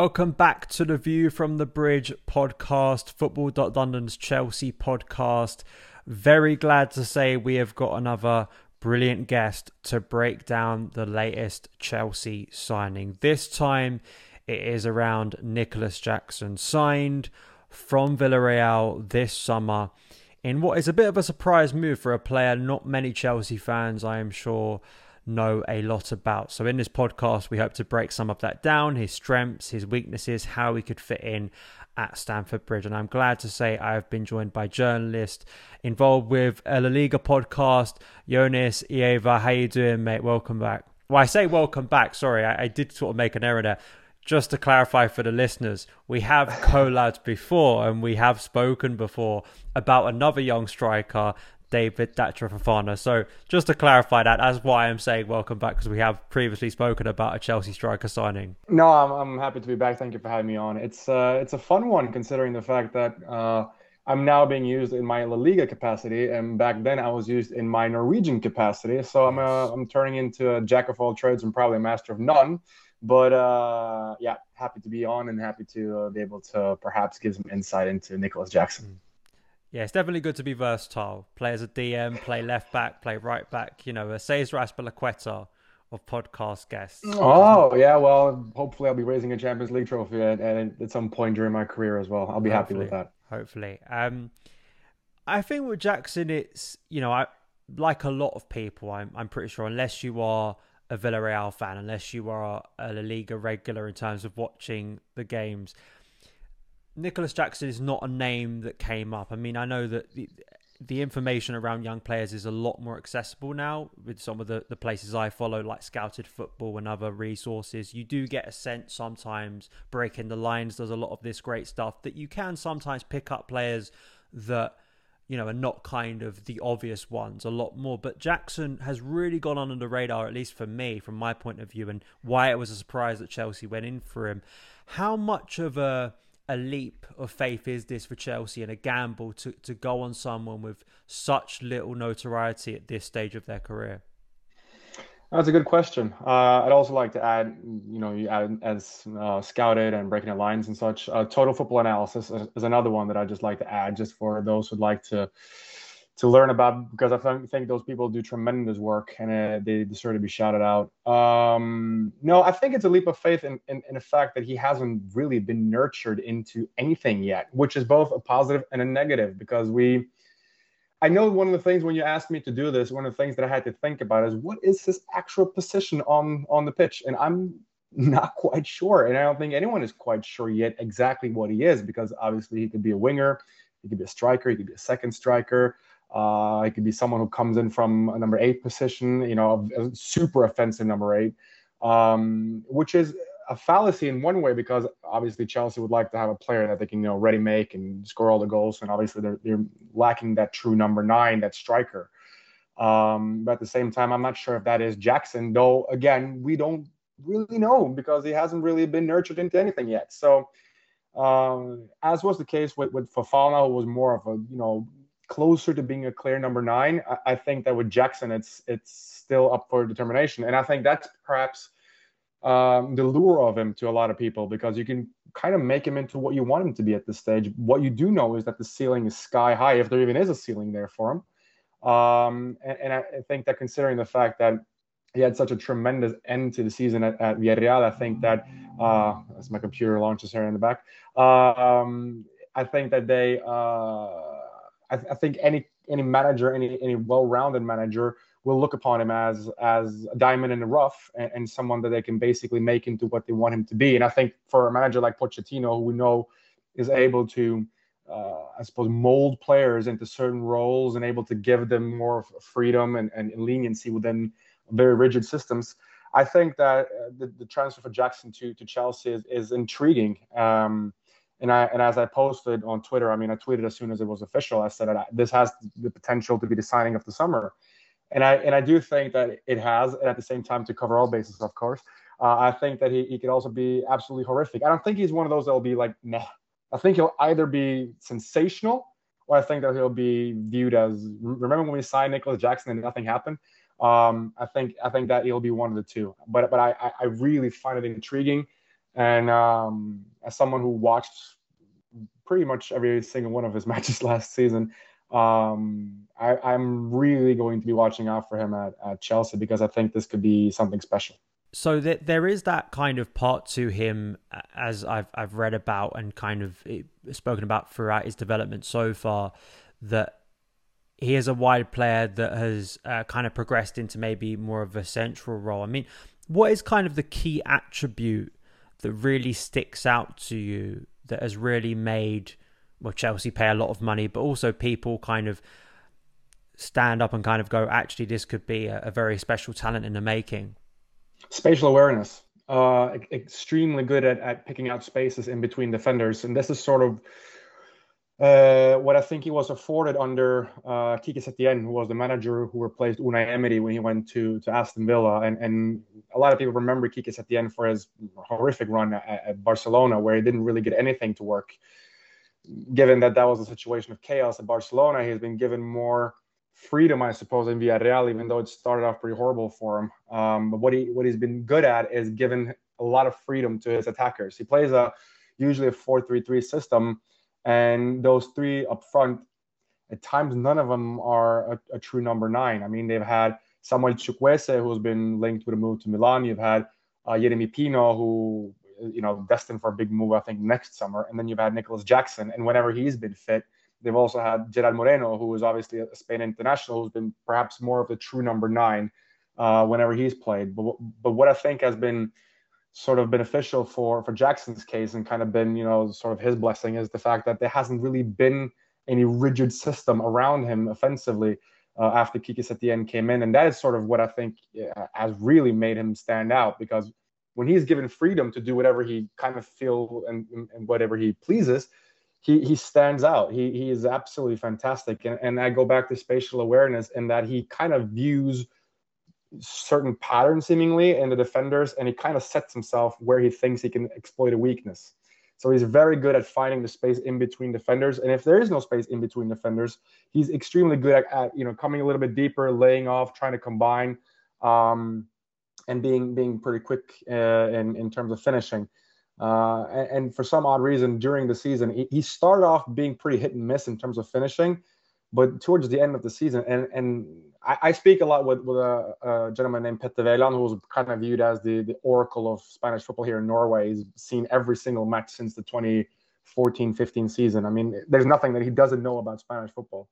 Welcome back to the View from the Bridge podcast, Football.London's Chelsea podcast. Very glad to say we have got another brilliant guest to break down the latest Chelsea signing. This time it is around Nicolas Jackson, signed from Villarreal this summer in what is a bit of a surprise move for a player not many Chelsea fans, I am sure, know a lot about. So, in this podcast, we hope to break some of that down his strengths, his weaknesses, how he could fit in at Stamford Bridge. And I'm glad to say I have been joined by journalists involved with a La Liga podcast, Jonas Giæver. How you doing, mate? Welcome back. Well, I say welcome back. Sorry, I, I did sort of make an error there. Just to clarify for the listeners, we have collabed before and we have spoken before about another young striker, David Datro Fofana. So just to clarify that, that's why I'm saying welcome back because we have previously spoken about a Chelsea striker signing. No, I'm, I'm happy to be back. Thank you for having me on. It's uh, it's a fun one considering the fact that uh, I'm now being used in my La Liga capacity, and back then I was used in my Norwegian capacity. So I'm uh, I'm turning into a jack of all trades and probably a master of none. But uh, yeah, happy to be on and happy to uh, be able to perhaps give some insight into Nicolas Jackson. Yeah, it's definitely good to be versatile. Play as a DM, play left back, play right back. You know, a Cesar Azpilicueta of podcast guests. Oh yeah, well, hopefully I'll be raising a Champions League trophy at, at, at some point during my career as well. I'll be happy with that. Hopefully. Um, I think with Jackson, it's you know, I like a lot of people. I'm I'm pretty sure unless you are a Villarreal fan, unless you are a La Liga regular in terms of watching the games, Nicolas Jackson is not a name that came up. I mean, I know that the, the information around young players is a lot more accessible now with some of the, the places I follow, like Scouted Football and other resources. You do get a sense sometimes, Breaking the Lines does a lot of this great stuff, that you can sometimes pick up players that you know, are not kind of the obvious ones a lot more. But Jackson has really gone under the radar, at least for me, from my point of view, and why it was a surprise that Chelsea went in for him. How much of a a leap of faith is this for Chelsea and a gamble to, to go on someone with such little notoriety at this stage of their career? That's a good question. Uh, I'd also like to add, you know, you add as uh, scouted and breaking the lines and such. Uh, total football analysis is, is another one that I just like to add, just for those who'd like to to learn about, because I think those people do tremendous work and uh, they deserve to be shouted out. Um, no, I think it's a leap of faith in, in in the fact that he hasn't really been nurtured into anything yet, which is both a positive and a negative, because we. I know one of the things when you asked me to do this, one of the things that I had to think about is what is his actual position on on the pitch, and I'm not quite sure, and I don't think anyone is quite sure yet exactly what he is because obviously he could be a winger, he could be a striker, he could be a second striker. Uh, it could be someone who comes in from a number eight position, you know, a super offensive number eight, um, which is a fallacy in one way because obviously Chelsea would like to have a player that they can, you know, ready make and score all the goals, and obviously they're, they're lacking that true number nine, that striker. Um, but at the same time, I'm not sure if that is Jackson, though. Again, we don't really know because he hasn't really been nurtured into anything yet. So, um, as was the case with with Fofana, who was more of a you know closer to being a clear number nine. I, I, think that with Jackson, it's it's still up for determination, and I think that's perhaps um, the lure of him to a lot of people because you can kind of make him into what you want him to be at this stage. What you do know is that the ceiling is sky high, if there even is a ceiling there for him. Um, and, and I think that considering the fact that he had such a tremendous end to the season at, at Villarreal. I think that uh, as my computer launches here in the back, um, I think that they, uh, I, I, think any any manager, any any well-rounded manager will look upon him as as a diamond in the rough and, and, someone that they can basically make into what they want him to be. And I think for a manager like Pochettino, who we know is able to, uh, I suppose, mold players into certain roles and able to give them more freedom and, and leniency within very rigid systems. I think that uh, the, the, transfer for Jackson to, to Chelsea is, is intriguing. Um, and I and as I posted on Twitter, I mean, I tweeted as soon as it was official. I said that this has the potential to be the signing of the summer, and I and I do think that it has. And at the same time, to cover all bases, of course, uh, I think that he, he could also be absolutely horrific. I don't think he's one of those that will be like, nah. I think he'll either be sensational, or I think that he'll be viewed as. Remember when we signed Nicolas Jackson and nothing happened? Um, I think I think that he'll be one of the two. But but I I really find it intriguing, and um, as someone who watched pretty much every single one of his matches last season, um, I, am really going to be watching out for him at, at Chelsea because I think this could be something special. So that there is that kind of part to him, as I've I've read about and kind of eh, spoken about throughout his development so far, that he is a wide player that has uh, kind of progressed into maybe more of a central role. I mean, what is kind of the key attribute that really sticks out to you that has really made well Chelsea pay a lot of money, but also people kind of stand up and kind of go, actually, this could be a, a very special talent in the making. Spatial awareness, uh, extremely good at, at picking out spaces in between defenders, and this is sort of uh, what I think he was afforded under uh, Quique Setien, who was the manager who replaced Unai Emery when he went to, to Aston Villa. And, and a lot of people remember Quique Setien for his horrific run at, at, Barcelona, where he didn't really get anything to work. Given that that was a situation of chaos at Barcelona, he's been given more freedom, I suppose, in Villarreal, even though it started off pretty horrible for him. Um, but what he what he's been good at is giving a lot of freedom to his attackers. He plays a usually a 4-3-3 system and those three up front, at times none of them are a, a true number nine. I mean, they've had Samuel Chukwueze, who's been linked with a move to Milan. You've had uh, Yeremy Pino, who you know destined for a big move, I think, next summer. And then you've had Nicolas Jackson, and whenever he's been fit, they've also had Gerard Moreno, who is obviously a Spain international, who's been perhaps more of the true number nine uh, whenever he's played. But but what I think has been sort of beneficial for for Jackson's case and kind of been you know sort of his blessing is the fact that there hasn't really been any rigid system around him offensively uh, after Quique Setien came in, and that is sort of what I think uh, has really made him stand out because when he's given freedom to do whatever he kind of feel and, and whatever he pleases, he he stands out. He he is absolutely fantastic, and and I go back to spatial awareness in that he kind of views certain patterns seemingly in the defenders, and he kind of sets himself where he thinks he can exploit a weakness. So he's very good at finding the space in between defenders, and if there is no space in between defenders, he's extremely good at, at you know coming a little bit deeper, laying off, trying to combine, um, and being being pretty quick uh, in in terms of finishing. Uh, and, and, for some odd reason, during the season, he, he started off being pretty hit and miss in terms of finishing, but towards the end of the season, and and I, I speak a lot with, with a, a gentleman named Petter Wæland, who's kind of viewed as the, the oracle of Spanish football here in Norway. He's seen every single match since the 2014-15 season. I mean, there's nothing that he doesn't know about Spanish football.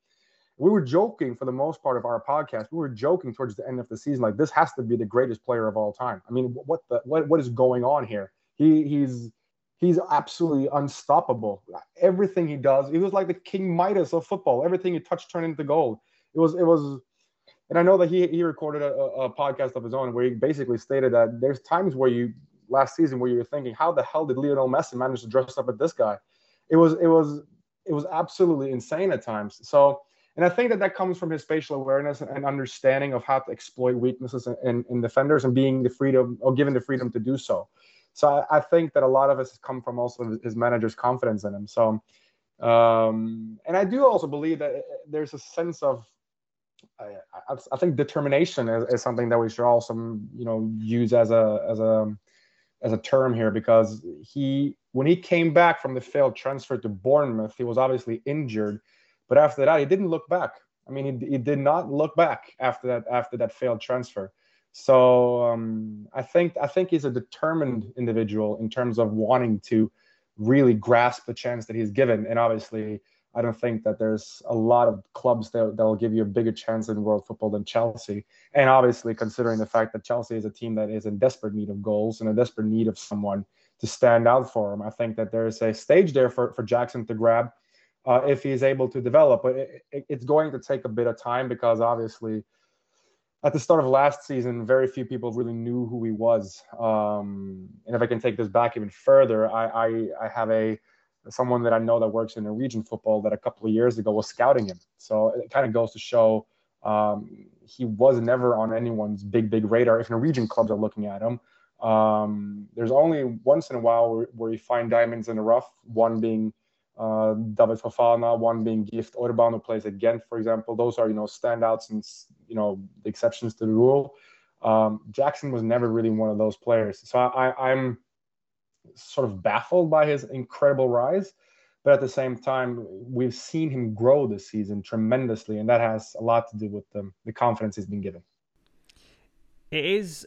We were joking for the most part of our podcast. We were joking towards the end of the season, like this has to be the greatest player of all time. I mean, what the what what is going on here? He he's he's absolutely unstoppable. Everything he does, he was like the King Midas of football. Everything he touched turned into gold it was it was and I know that he he recorded a, a, podcast of his own where he basically stated that there's times where you last season where you were thinking, how the hell did Lionel Messi manage to dress up at this guy? It was it was it was absolutely insane at times. So, and I think that that comes from his spatial awareness and understanding of how to exploit weaknesses in, in, in defenders and being the freedom or given the freedom to do so. So I, I, think that a lot of us has come from also his manager's confidence in him. So, um, and I do also believe that there's a sense of I, I, think determination is, is, something that we should also you know use as a as a as a term here because he when he came back from the failed transfer to Bournemouth he was obviously injured but after that he didn't look back I mean he, he did not look back after that after that failed transfer so um, I think I think he's a determined individual in terms of wanting to really grasp the chance that he's given and obviously I don't think that there's a lot of clubs that that will give you a bigger chance in world football than Chelsea. And obviously, considering the fact that Chelsea is a team that is in desperate need of goals and a desperate need of someone to stand out for him, I think that there is a stage there for, for Jackson to grab uh, if he's able to develop. But it, it, it's going to take a bit of time because obviously, at the start of last season, very few people really knew who he was. Um, and if I can take this back even further, I, I, I have a someone that I know that works in Norwegian football that a couple of years ago was scouting him. So it kind of goes to show um, he was never on anyone's big, big radar if Norwegian clubs are looking at him. Um, there's only once in a while where, where, you find diamonds in the rough, one being uh, David Fofana, one being Gift Orban, who plays at for example. Those are, you know, standouts and, you know, exceptions to the rule. Um, Jackson was never really one of those players. So I, I'm sort of baffled by his incredible rise. But at the same time, we've seen him grow this season tremendously, and that has a lot to do with the, the confidence he's been given. It is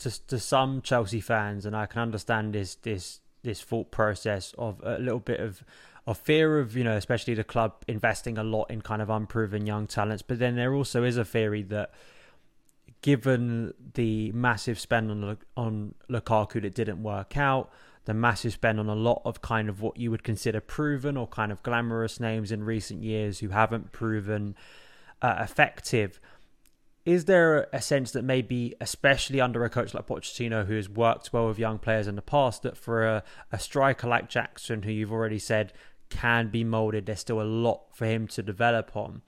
to to some Chelsea fans, and I can understand this this this thought process of a little bit of of fear of you know especially the club investing a lot in kind of unproven young talents, but then there also is a theory that given the massive spend on on Lukaku that didn't work out, the massive spend on a lot of kind of what you would consider proven or kind of glamorous names in recent years who haven't proven uh, effective is there a sense that maybe, especially under a coach like Pochettino, who has worked well with young players in the past, that for a, a striker like Jackson, who you've already said can be molded, there's still a lot for him to develop on.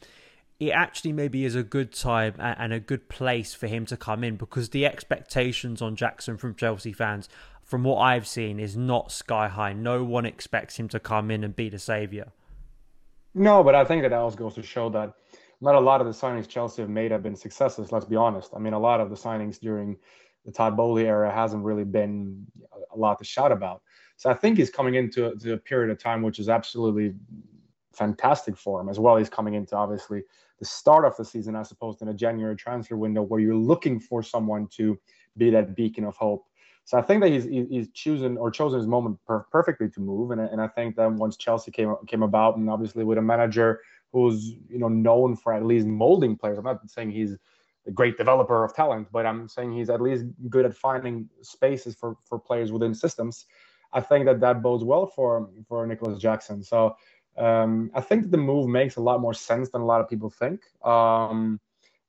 It actually maybe is a good time and a good place for him to come in because the expectations on Jackson from Chelsea fans, from what I've seen, is not sky high. No one expects him to come in and be the saviour. No, but I think that also goes to show that not a lot of the signings Chelsea have made have been successes. Let's be honest. I mean, a lot of the signings during the Todd Boehly era hasn't really been a lot to shout about. So I think he's coming into a, a period of time which is absolutely fantastic for him as well. He's coming into obviously the start of the season as opposed in a January transfer window where you're looking for someone to be that beacon of hope. So I think that he's he's chosen or chosen his moment per- perfectly to move, and and I think that once Chelsea came came about, and obviously with a manager who's you know known for at least molding players. I'm not saying he's a great developer of talent, but I'm saying he's at least good at finding spaces for for players within systems. I think that that bodes well for for Nicolas Jackson. So um, I think that the move makes a lot more sense than a lot of people think. Um,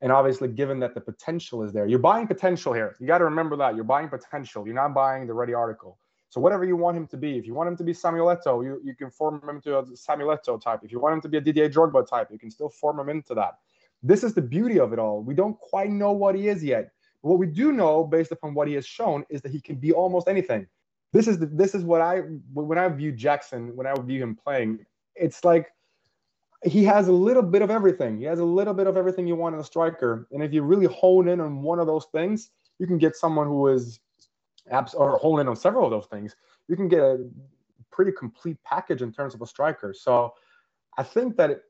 and obviously, given that the potential is there, you're buying potential here. You got to remember that you're buying potential. You're not buying the ready article. So whatever you want him to be, if you want him to be Samuel you, you can form him into a Samuel type. If you want him to be a Didier Drogba type, you can still form him into that. This is the beauty of it all. We don't quite know what he is yet. But what we do know, based upon what he has shown, is that he can be almost anything. This is the, this is what I when I view Jackson, when I view him playing, it's like he has a little bit of everything. He has a little bit of everything you want in a striker. And if you really hone in on one of those things, you can get someone who is abs or hone in on several of those things. You can get a pretty complete package in terms of a striker. So I think that it,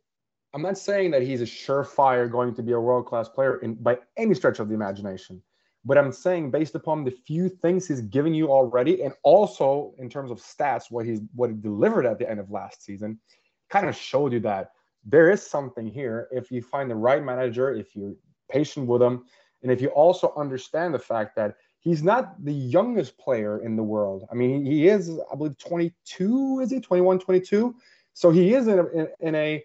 I'm not saying that he's a surefire going to be a world class player in by any stretch of the imagination, but I'm saying based upon the few things he's given you already, and also in terms of stats, what he's what he delivered at the end of last season, kind of showed you that there is something here if you find the right manager, if you're patient with him, and if you also understand the fact that he's not the youngest player in the world. I mean, he is, I believe, 22, is he 21, 22? So he is in a, in, a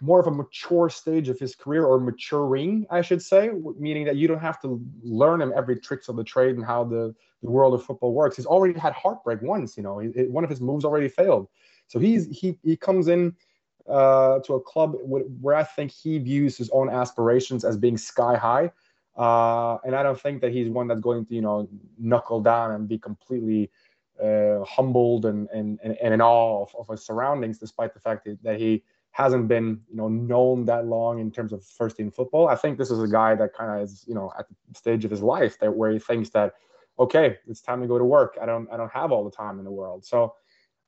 more of a mature stage of his career or maturing, I should say, meaning that you don't have to learn him every tricks of the trade and how the, the world of football works. He's already had heartbreak once, you know, he, one of his moves already failed. So he's he he comes in uh, to a club where I think he views his own aspirations as being sky high. Uh, and I don't think that he's one that's going to, you know, knuckle down and be completely uh, humbled and, and, and, in awe of, of, his surroundings, despite the fact that, that he hasn't been, you know, known that long in terms of first team football. I think this is a guy that kind of is, you know, at the stage of his life that where he thinks that, okay, it's time to go to work. I don't, I don't have all the time in the world. So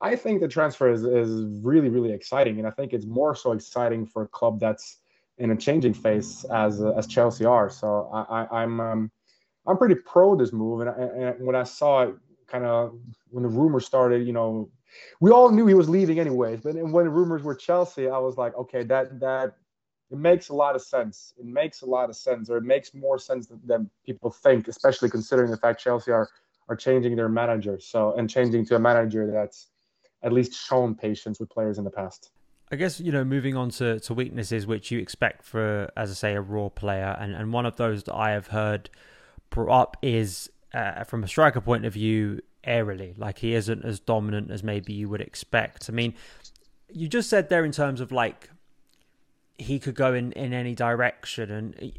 I think the transfer is, is really, really exciting. And I think it's more so exciting for a club that's in a changing phase as, as Chelsea are. So I, am I'm, um, I'm pretty pro this move. And, I, and when I saw it kind of, when the rumors started, you know, we all knew he was leaving anyways, but when the rumors were Chelsea, I was like, okay, that, that, it makes a lot of sense. It makes a lot of sense, or it makes more sense than, than people think, especially considering the fact Chelsea are, are changing their manager. So, and changing to a manager that's, at least shown patience with players in the past. I guess you know moving on to, to weaknesses which you expect for as I say a raw player. And, and one of those that I have heard brought up is uh, from a striker point of view aerially like he isn't as dominant as maybe you would expect. I mean you just said there in terms of like he could go in, in any direction. And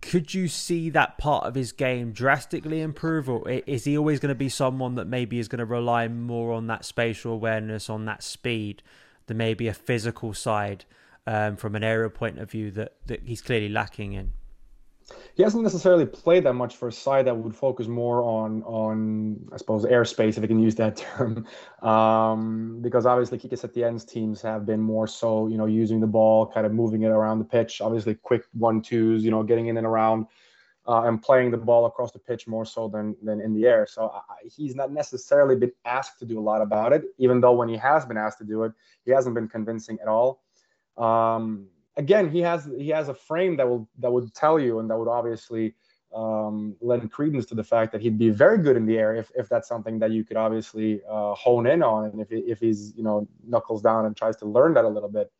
could you see that part of his game drastically improve, or is he always going to be someone that maybe is going to rely more on that spatial awareness, on that speed, than maybe a physical side um, from an aerial point of view that, that he's clearly lacking in? he hasn't necessarily played that much for a side that would focus more on on I suppose airspace, if I can use that term, um, because obviously Quique Setien's teams have been more so you know using the ball, kind of moving it around the pitch, obviously quick one twos, you know, getting in and around. Uh, and playing the ball across the pitch more so than than in the air. So I, he's not necessarily been asked to do a lot about it, even though when he has been asked to do it, he hasn't been convincing at all. Um, again, he has he has a frame that will that would tell you and that would obviously um, lend credence to the fact that he'd be very good in the air if, if that's something that you could obviously uh, hone in on and if, if he's you know knuckles down and tries to learn that a little bit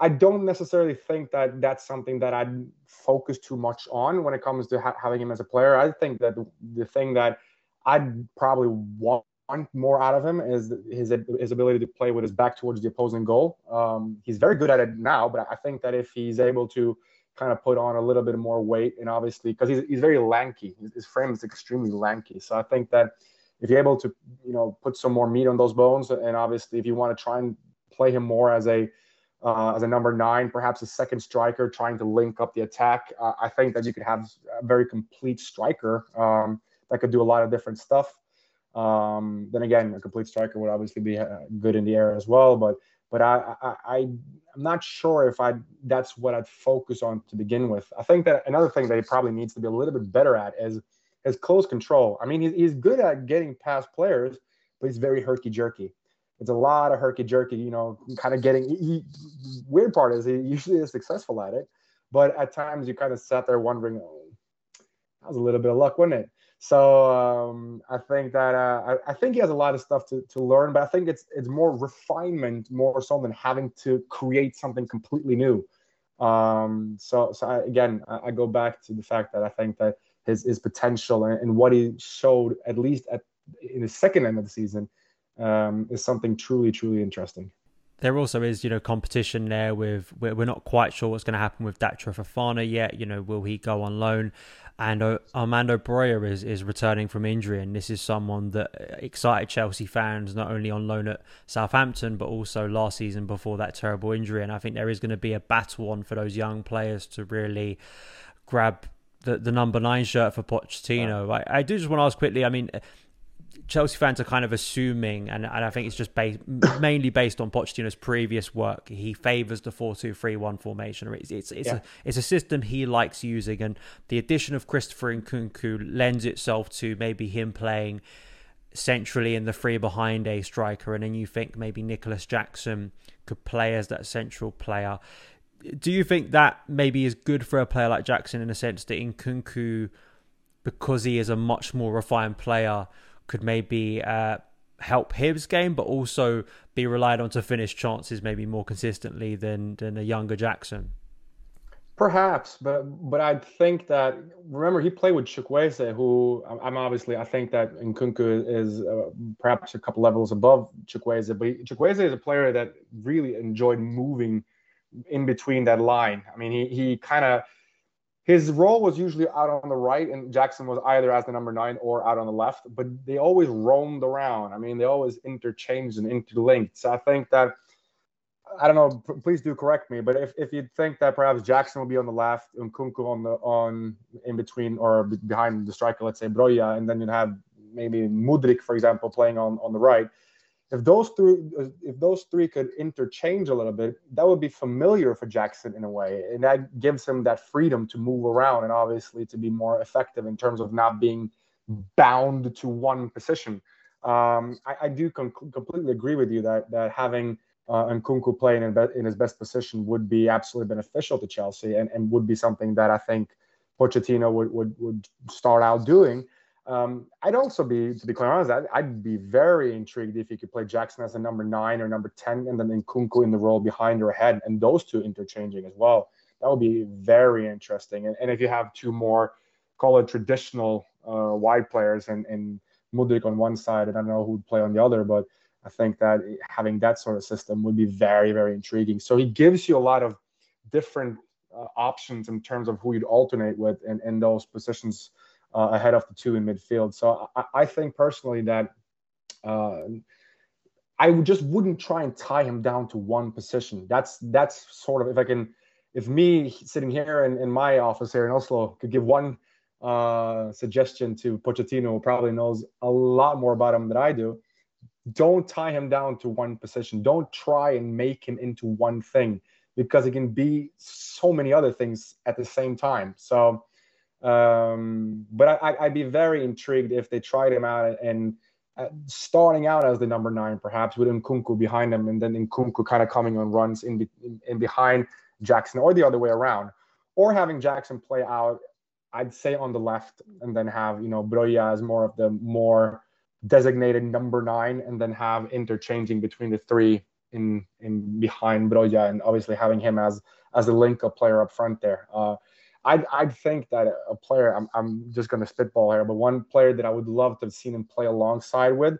i don't necessarily think that that's something that i'd focus too much on when it comes to ha- having him as a player i think that the, the thing that i'd probably want more out of him is his his ability to play with his back towards the opposing goal. Um, he's very good at it now, but I think that if he's able to kind of put on a little bit more weight, and obviously because he's he's very lanky, his, his, frame is extremely lanky. So I think that if you're able to you know put some more meat on those bones, and obviously if you want to try and play him more as a uh, as a number nine, perhaps a second striker, trying to link up the attack. Uh, I think that you could have a very complete striker um, that could do a lot of different stuff. Um, then again, a complete striker would obviously be uh, good in the air as well. But but I, I, I am not sure if I that's what I'd focus on to begin with. I think that another thing that he probably needs to be a little bit better at is is close control. I mean, he's, he's good at getting past players, but he's very herky jerky. It's a lot of herky jerky, you know, kind of getting. He, weird part is he usually is successful at it, but at times you kind of sat there wondering, oh, that was a little bit of luck, wasn't it? So um, I think that uh, I, I, think he has a lot of stuff to, to learn, but I think it's it's more refinement more so than having to create something completely new. Um, so so I, again, I, I, go back to the fact that I think that his his potential and, and, what he showed at least at in the second end of the season um, is something truly, truly interesting. There also is, you know, competition there with we're, we're not quite sure what's going to happen with Datro Fofana yet. You know, will he go on loan? And uh, Armando Broja is, is returning from injury, and this is someone that excited Chelsea fans not only on loan at Southampton but also last season before that terrible injury. And I think there is going to be a battle on for those young players to really grab the, the number nine shirt for Pochettino. I, I do just want to ask quickly. I mean, Chelsea fans are kind of assuming, and, and I think it's just based, mainly based on Pochettino's previous work. He favours the four-two-three-one formation. It's it's it's, yeah. a, it's a system he likes using, and the addition of Christopher Nkunku lends itself to maybe him playing centrally in the three behind a striker, and then you think maybe Nicolas Jackson could play as that central player. Do you think that maybe is good for a player like Jackson in the sense that Nkunku, because he is a much more refined player? Could maybe uh, help his game, but also be relied on to finish chances maybe more consistently than than a younger Jackson. Perhaps, but but I think that remember he played with Chukwueze, who I'm obviously I think that Nkunku is uh, perhaps a couple levels above Chukwueze, but Chukwueze is a player that really enjoyed moving in between that line. I mean, he he kind of his role was usually out on the right, and Jackson was either as the number nine or out on the left. But they always roamed around. I mean, they always interchanged and interlinked. So I think that I don't know. Please do correct me, but if, if you think that perhaps Jackson will be on the left and Nkunku on the on in between or behind the striker, let's say Broja, and then you'd have maybe Mudryk, for example, playing on on the right if those three if those three could interchange a little bit that would be familiar for jackson in a way and that gives him that freedom to move around and obviously to be more effective in terms of not being bound to one position um, I, I, do com- completely agree with you that that having uh, Nkunku playing in, in his best position would be absolutely beneficial to Chelsea and, and would be something that I think Pochettino would, would, would start out doing. Um, I'd also be, to be quite honest, I'd, I'd, be very intrigued if you could play Jackson as a number nine or number 10 and then Nkunku in the role behind or ahead and those two interchanging as well. That would be very interesting. And, and if you have two more, call it traditional uh, wide players and, and Mudryk on one side, and I don't know who would play on the other, but I think that having that sort of system would be very, very intriguing. So he gives you a lot of different uh, options in terms of who you'd alternate with in, in those positions uh, ahead of the two in midfield. So I, I think personally that uh, I just wouldn't try and tie him down to one position. That's that's sort of if I can, if me sitting here in, in my office here in Oslo could give one uh, suggestion to Pochettino, who probably knows a lot more about him than I do. Don't tie him down to one position. Don't try and make him into one thing because it can be so many other things at the same time. So um, but I, would be very intrigued if they tried him out and uh, starting out as the number nine, perhaps with Nkunku behind him, and then Nkunku kind of coming on runs in, be, in, in behind Jackson, or the other way around, or having Jackson play out. I'd say on the left, and then have you know Broja as more of the more designated number nine, and then have interchanging between the three in in behind Broja, and obviously having him as as a link up player up front there. Uh, I'd, I'd think that a player, I'm, I'm just going to spitball here, but one player that I would love to have seen him play alongside with,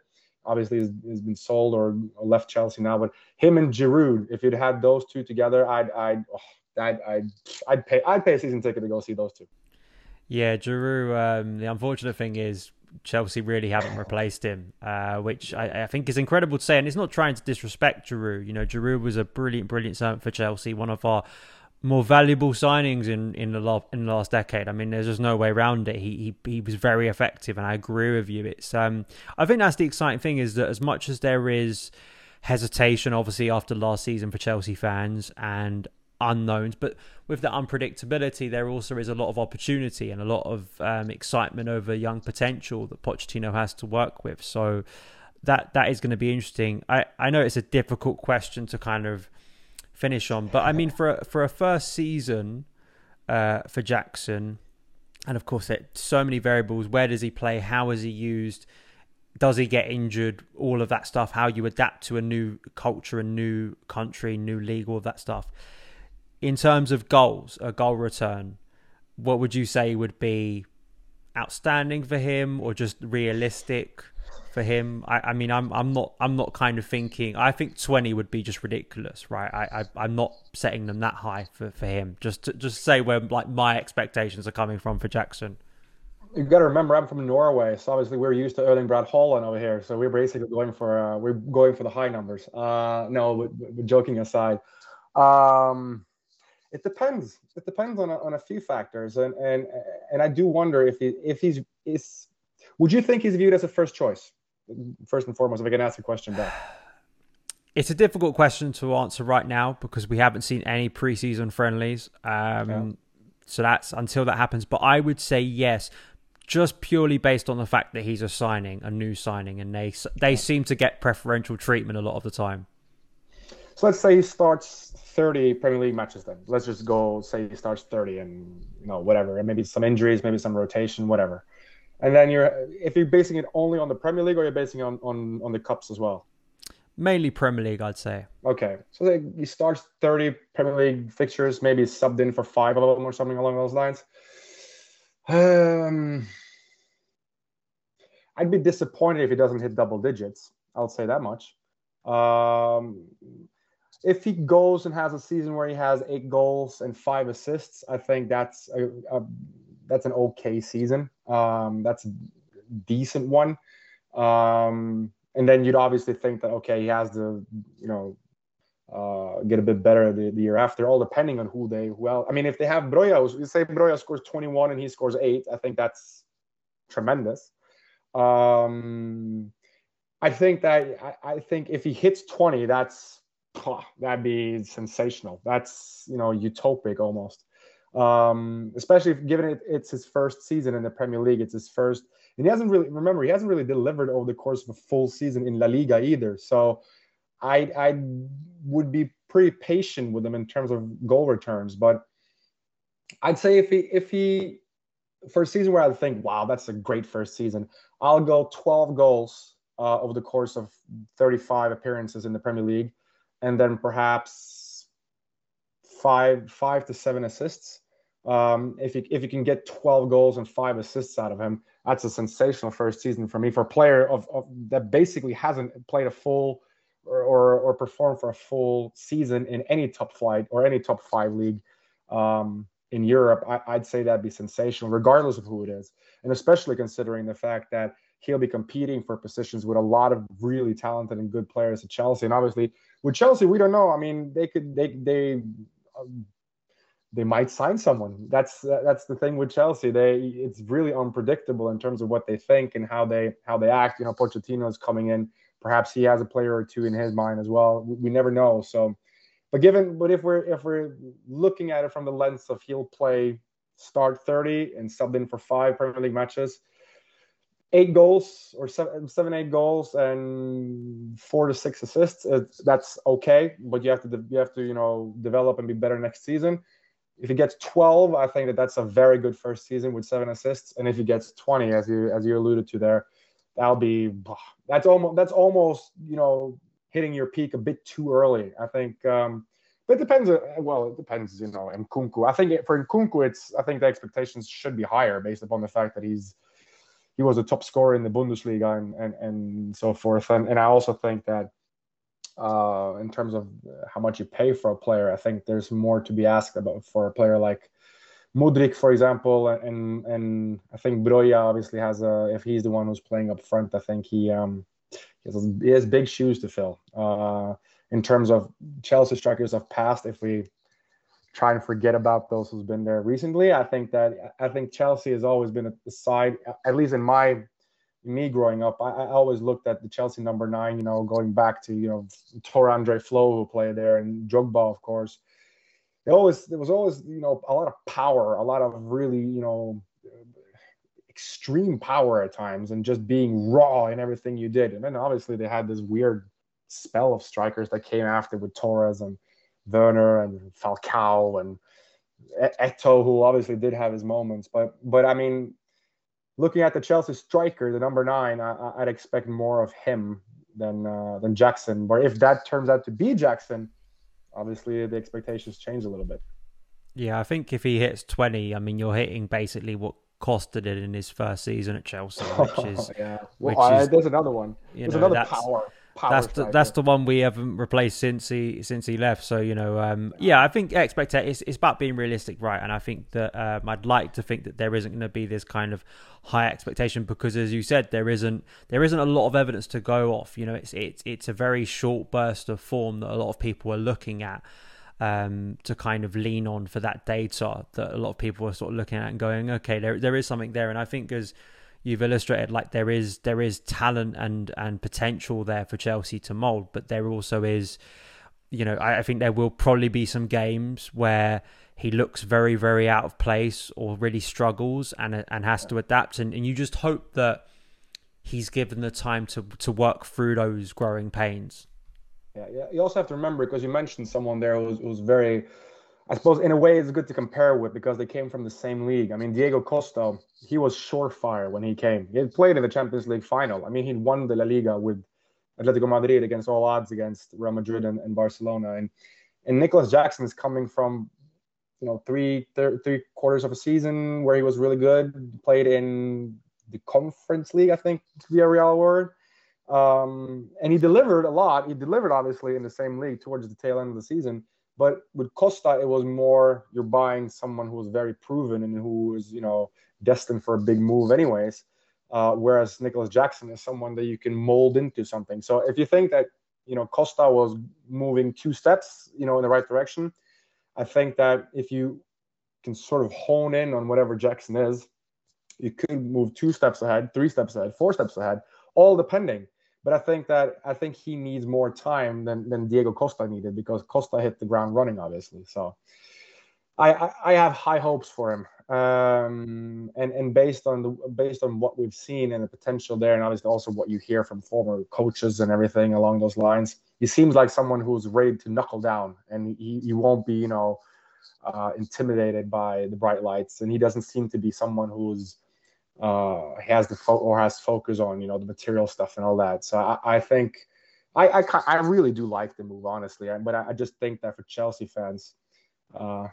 obviously has, has been sold or, left Chelsea now, but him and Giroud, if you'd had those two together, I'd, I'd, oh, I'd, I'd, I'd pay, I'd pay a season ticket to go see those two. Yeah, Giroud. Um, the unfortunate thing is Chelsea really haven't replaced him, uh, which I, I, think is incredible to say. And it's not trying to disrespect Giroud. You know, Giroud was a brilliant, brilliant servant for Chelsea, one of our more valuable signings in in the last in the last decade. I mean, there's just no way around it. He he he was very effective, and I agree with you. It's um, I think that's the exciting thing is that as much as there is hesitation, obviously after last season for Chelsea fans and unknowns, but with the unpredictability, there also is a lot of opportunity and a lot of um, excitement over young potential that Pochettino has to work with. So that that is going to be interesting. I I know it's a difficult question to kind of finish on. But I mean, for a, for a first season uh, for Jackson, and of course, so many variables. Where does he play? How is he used? Does he get injured? All of that stuff. How you adapt to a new culture, a new country, new league, all of that stuff. In terms of goals, a goal return, what would you say would be outstanding for him or just realistic for him. I, I mean, I'm I'm not I'm not kind of thinking. I think 20 would be just ridiculous, right? I, I am not setting them that high for, for him. Just to, just say where like my expectations are coming from for Jackson. You've got to remember, I'm from Norway, so obviously we're used to Erling Braut Haaland over here. So we're basically going for uh, we're going for the high numbers. Uh, no, but joking aside, um, it depends. It depends on a, on a few factors, and and and I do wonder if he if he's is. Would you think he's viewed as a first choice? First and foremost, if I can ask a question back. It's a difficult question to answer right now because we haven't seen any preseason friendlies. Um, yeah. So that's until that happens. But I would say yes, just purely based on the fact that he's a signing, a new signing, and they they seem to get preferential treatment a lot of the time. So let's say he starts 30 Premier League matches. Then let's just go say he starts 30, and you know whatever, and maybe some injuries, maybe some rotation, whatever. And then you're if you're basing it only on the Premier League, or you're basing it on on on the cups as well. Mainly Premier League, I'd say. Okay, so like he starts 30 Premier League fixtures, maybe subbed in for five of them or something along those lines um, I'd be disappointed if he doesn't hit double digits. I'll say that much. Um, if he goes and has a season where he has eight goals and five assists, I think that's a, a that's an okay season. Um, that's a decent one. Um, and then you'd obviously think that okay, he has to you know uh, get a bit better the, the, year after, all depending on who they well. I mean, if they have Broja, you say Broja scores 21 and he scores eight, I think that's tremendous. Um, I think that I, I, think if he hits 20, that's that'd be sensational. That's you know utopic almost. Um, especially if, given it, it's his first season in the Premier League, it's his first, and he hasn't really remember he hasn't really delivered over the course of a full season in La Liga either. So I I would be pretty patient with him in terms of goal returns. But I'd say if he if he for a season where I think, wow, that's a great first season, I'll go 12 goals uh, over the course of 35 appearances in the Premier League, and then perhaps five five to seven assists. Um, if you if you can get 12 goals and five assists out of him, that's a sensational first season for me for a player of, of that basically hasn't played a full or, or, or perform for a full season in any top flight or any top five league um, in Europe, I, would say that'd be sensational, regardless of who it is, and especially considering the fact that he'll be competing for positions with a lot of really talented and good players at Chelsea. And obviously, with Chelsea, we don't know. I mean, they could they they they might sign someone. That's uh, that's the thing with Chelsea. They it's really unpredictable in terms of what they think and how they how they act. You know, Pochettino is coming in perhaps he has a player or two in his mind as well. We, we never know. So, but given, but if we're if we're looking at it from the lens of he'll play start 30 and sub in for five Premier League matches, eight goals or seven, seven eight goals and four to six assists, that's okay. But you have to you have to you know develop and be better next season. If he gets 12, I think that that's a very good first season with seven assists. And if he gets 20, as you as you alluded to there, that'll be that's almost that's almost you know hitting your peak a bit too early. I think. Um, but it depends. Uh, well, it depends, you know, Nkunku. I think it, for Nkunku, it's I think the expectations should be higher based upon the fact that he's he was a top scorer in the Bundesliga and and, and so forth. And and I also think that uh, in terms of how much you pay for a player, I think there's more to be asked about for a player like Mudryk, for example, and and I think Broja obviously has a. If he's the one who's playing up front, I think he um he has, he has big shoes to fill. Uh, in terms of Chelsea strikers of past, if we try and forget about those who's been there recently, I think that I think Chelsea has always been a side, at least in my me growing up, I, I, always looked at the Chelsea number nine, you know, going back to, you know, Tor Andre Flo who played there and Drogba, of course it always there was always you know a lot of power, a lot of really you know extreme power at times, and just being raw in everything you did. And then obviously they had this weird spell of strikers that came after with Torres and Werner and Falcao and Eto'o, who obviously did have his moments. But but I mean, looking at the Chelsea striker, the number nine, I, would expect more of him than uh, than Jackson. But if that turns out to be Jackson, obviously the expectations change a little bit. Yeah, I think if he hits 20, I mean, you're hitting basically what Costa did in his first season at Chelsea, which is yeah. Which well, is, there's another one. There's know, another power. That's the, that's the one we haven't replaced since he since he left. So you know, um, yeah, I think expect it's, it's about being realistic, right? And I think that um, I'd like to think that there isn't going to be this kind of high expectation because, as you said, there isn't there isn't a lot of evidence to go off. You know, it's it's it's a very short burst of form that a lot of people are looking at um, to kind of lean on for that data that a lot of people are sort of looking at and going, okay, there there is something there, and I think as you've illustrated like there is there is talent and and potential there for Chelsea to mold, but there also is, you know, I, I think there will probably be some games where he looks very very out of place or really struggles and and has to adapt, and, and you just hope that he's given the time to to work through those growing pains. Yeah, yeah. You also have to remember because you mentioned someone there who was, who was very I suppose in a way it's good to compare with because they came from the same league. I mean, Diego Costa, he was surefire when he came. He had played in the Champions League final. I mean, he'd won the La Liga with Atletico Madrid against all odds against Real Madrid and, and Barcelona. And and Nicolas Jackson is coming from, you know, three thir- three quarters of a season where he was really good. Played in the Conference League, I think the real word. Um, and he delivered a lot. He delivered obviously in the same league towards the tail end of the season but with Costa, it was more you're buying someone who was very proven and who is, you know, destined for a big move, anyways. Uh, whereas Nicolas Jackson is someone that you can mold into something. So if you think that, you know, Costa was moving two steps, you know, in the right direction, I think that if you can sort of hone in on whatever Jackson is, you could move two steps ahead, three steps ahead, four steps ahead, all depending. But I think that I think he needs more time than than Diego Costa needed because Costa hit the ground running, obviously. So I I, I have high hopes for him. Um, and and based on the based on what we've seen and the potential there, and obviously also what you hear from former coaches and everything along those lines, he seems like someone who's ready to knuckle down, and he, he won't be you know uh, intimidated by the bright lights, and he doesn't seem to be someone who's uh, has the fo- or has focus on you know the material stuff and all that. So I, I think I, I, I really do like the move honestly, but I, I just think that for Chelsea fans, uh,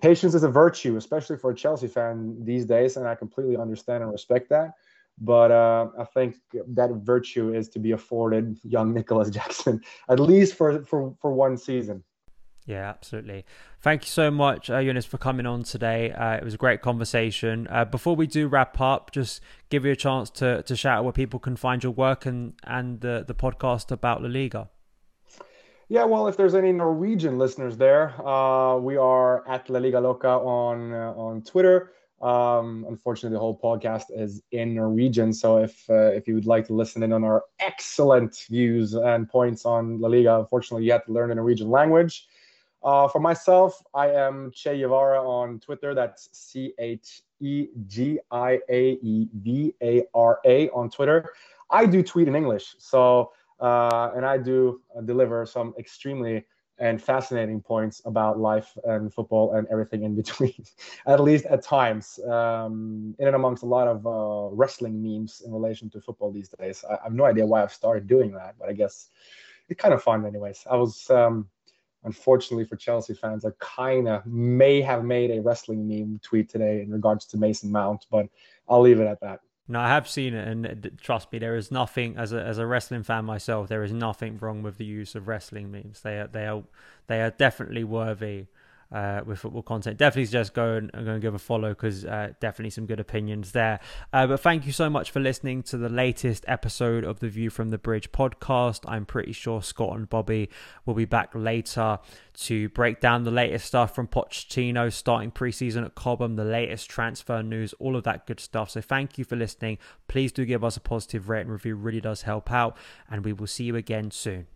patience is a virtue, especially for a Chelsea fan these days, and I completely understand and respect that. But uh, I think that virtue is to be afforded young Nicolas Jackson at least for for for one season. Yeah, absolutely. Thank you so much, uh, Jonas, for coming on today. Uh, it was a great conversation. Uh, before we do wrap up, just give you a chance to to shout out where people can find your work and and the the podcast about La Liga. Yeah, well, if there's any Norwegian listeners there, uh, we are at La Liga Loca on uh, on Twitter. Um, unfortunately, the whole podcast is in Norwegian, so if uh, if you would like to listen in on our excellent views and points on La Liga, unfortunately, you have to learn the Norwegian language. Uh, for myself, I am Che Guevara on Twitter. That's C H E G I A E V A R A on Twitter. I do tweet in English, so uh, and I do deliver some extremely and fascinating points about life and football and everything in between, at least at times, um, in and amongst a lot of uh, wrestling memes in relation to football these days. I, I, have no idea why I've started doing that, but I guess it's kind of fun, anyways. I was um, unfortunately for Chelsea fans, I kind of may have made a wrestling meme tweet today in regards to Mason Mount, but I'll leave it at that. No, I have seen it, and trust me, there is nothing as a as a wrestling fan myself. There is nothing wrong with the use of wrestling memes. They are they are they are definitely worthy uh, with football content. Definitely just go and, go and give a follow because uh, definitely some good opinions there. Uh, but thank you so much for listening to the latest episode of the View from the Bridge podcast. I'm pretty sure Scott and Bobby will be back later to break down the latest stuff from Pochettino starting preseason at Cobham, the latest transfer news, all of that good stuff. So thank you for listening. Please do give us a positive rate and review, really does help out. And we will see you again soon.